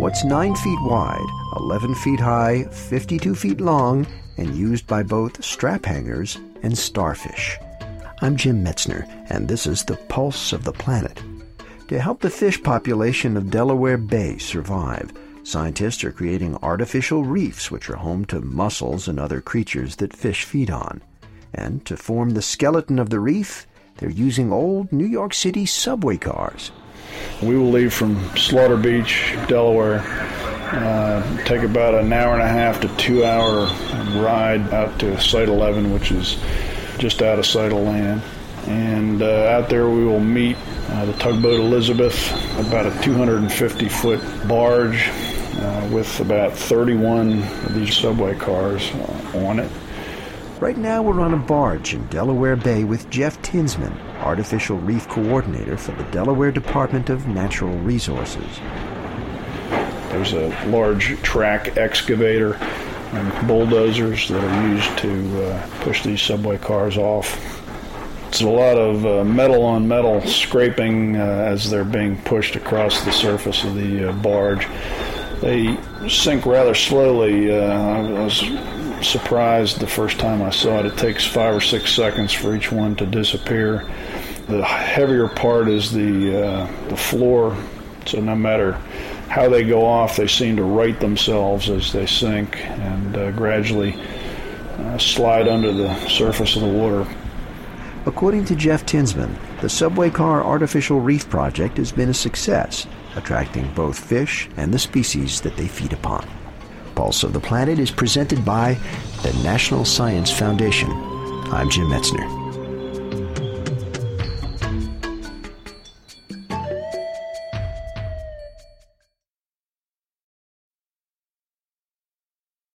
What's 9 feet wide, 11 feet high, 52 feet long, and used by both strap hangers and starfish? I'm Jim Metzner, and this is the Pulse of the Planet. To help the fish population of Delaware Bay survive, scientists are creating artificial reefs which are home to mussels and other creatures that fish feed on. And to form the skeleton of the reef, they're using old New York City subway cars. We will leave from Slaughter Beach, Delaware. Uh, take about an hour and a half to two hour ride out to Site 11, which is just out of sight of land. And uh, out there we will meet uh, the tugboat Elizabeth, about a 250 foot barge uh, with about 31 of these subway cars on it. Right now, we're on a barge in Delaware Bay with Jeff Tinsman, Artificial Reef Coordinator for the Delaware Department of Natural Resources. There's a large track excavator and bulldozers that are used to uh, push these subway cars off. It's a lot of uh, metal on metal scraping uh, as they're being pushed across the surface of the uh, barge. They sink rather slowly. Uh, I was surprised the first time I saw it. It takes five or six seconds for each one to disappear. The heavier part is the uh, the floor, so no matter how they go off, they seem to right themselves as they sink and uh, gradually uh, slide under the surface of the water. According to Jeff Tinsman, the subway car artificial reef project has been a success, attracting both fish and the species that they feed upon. Pulse of the Planet is presented by the National Science Foundation. I'm Jim Metzner.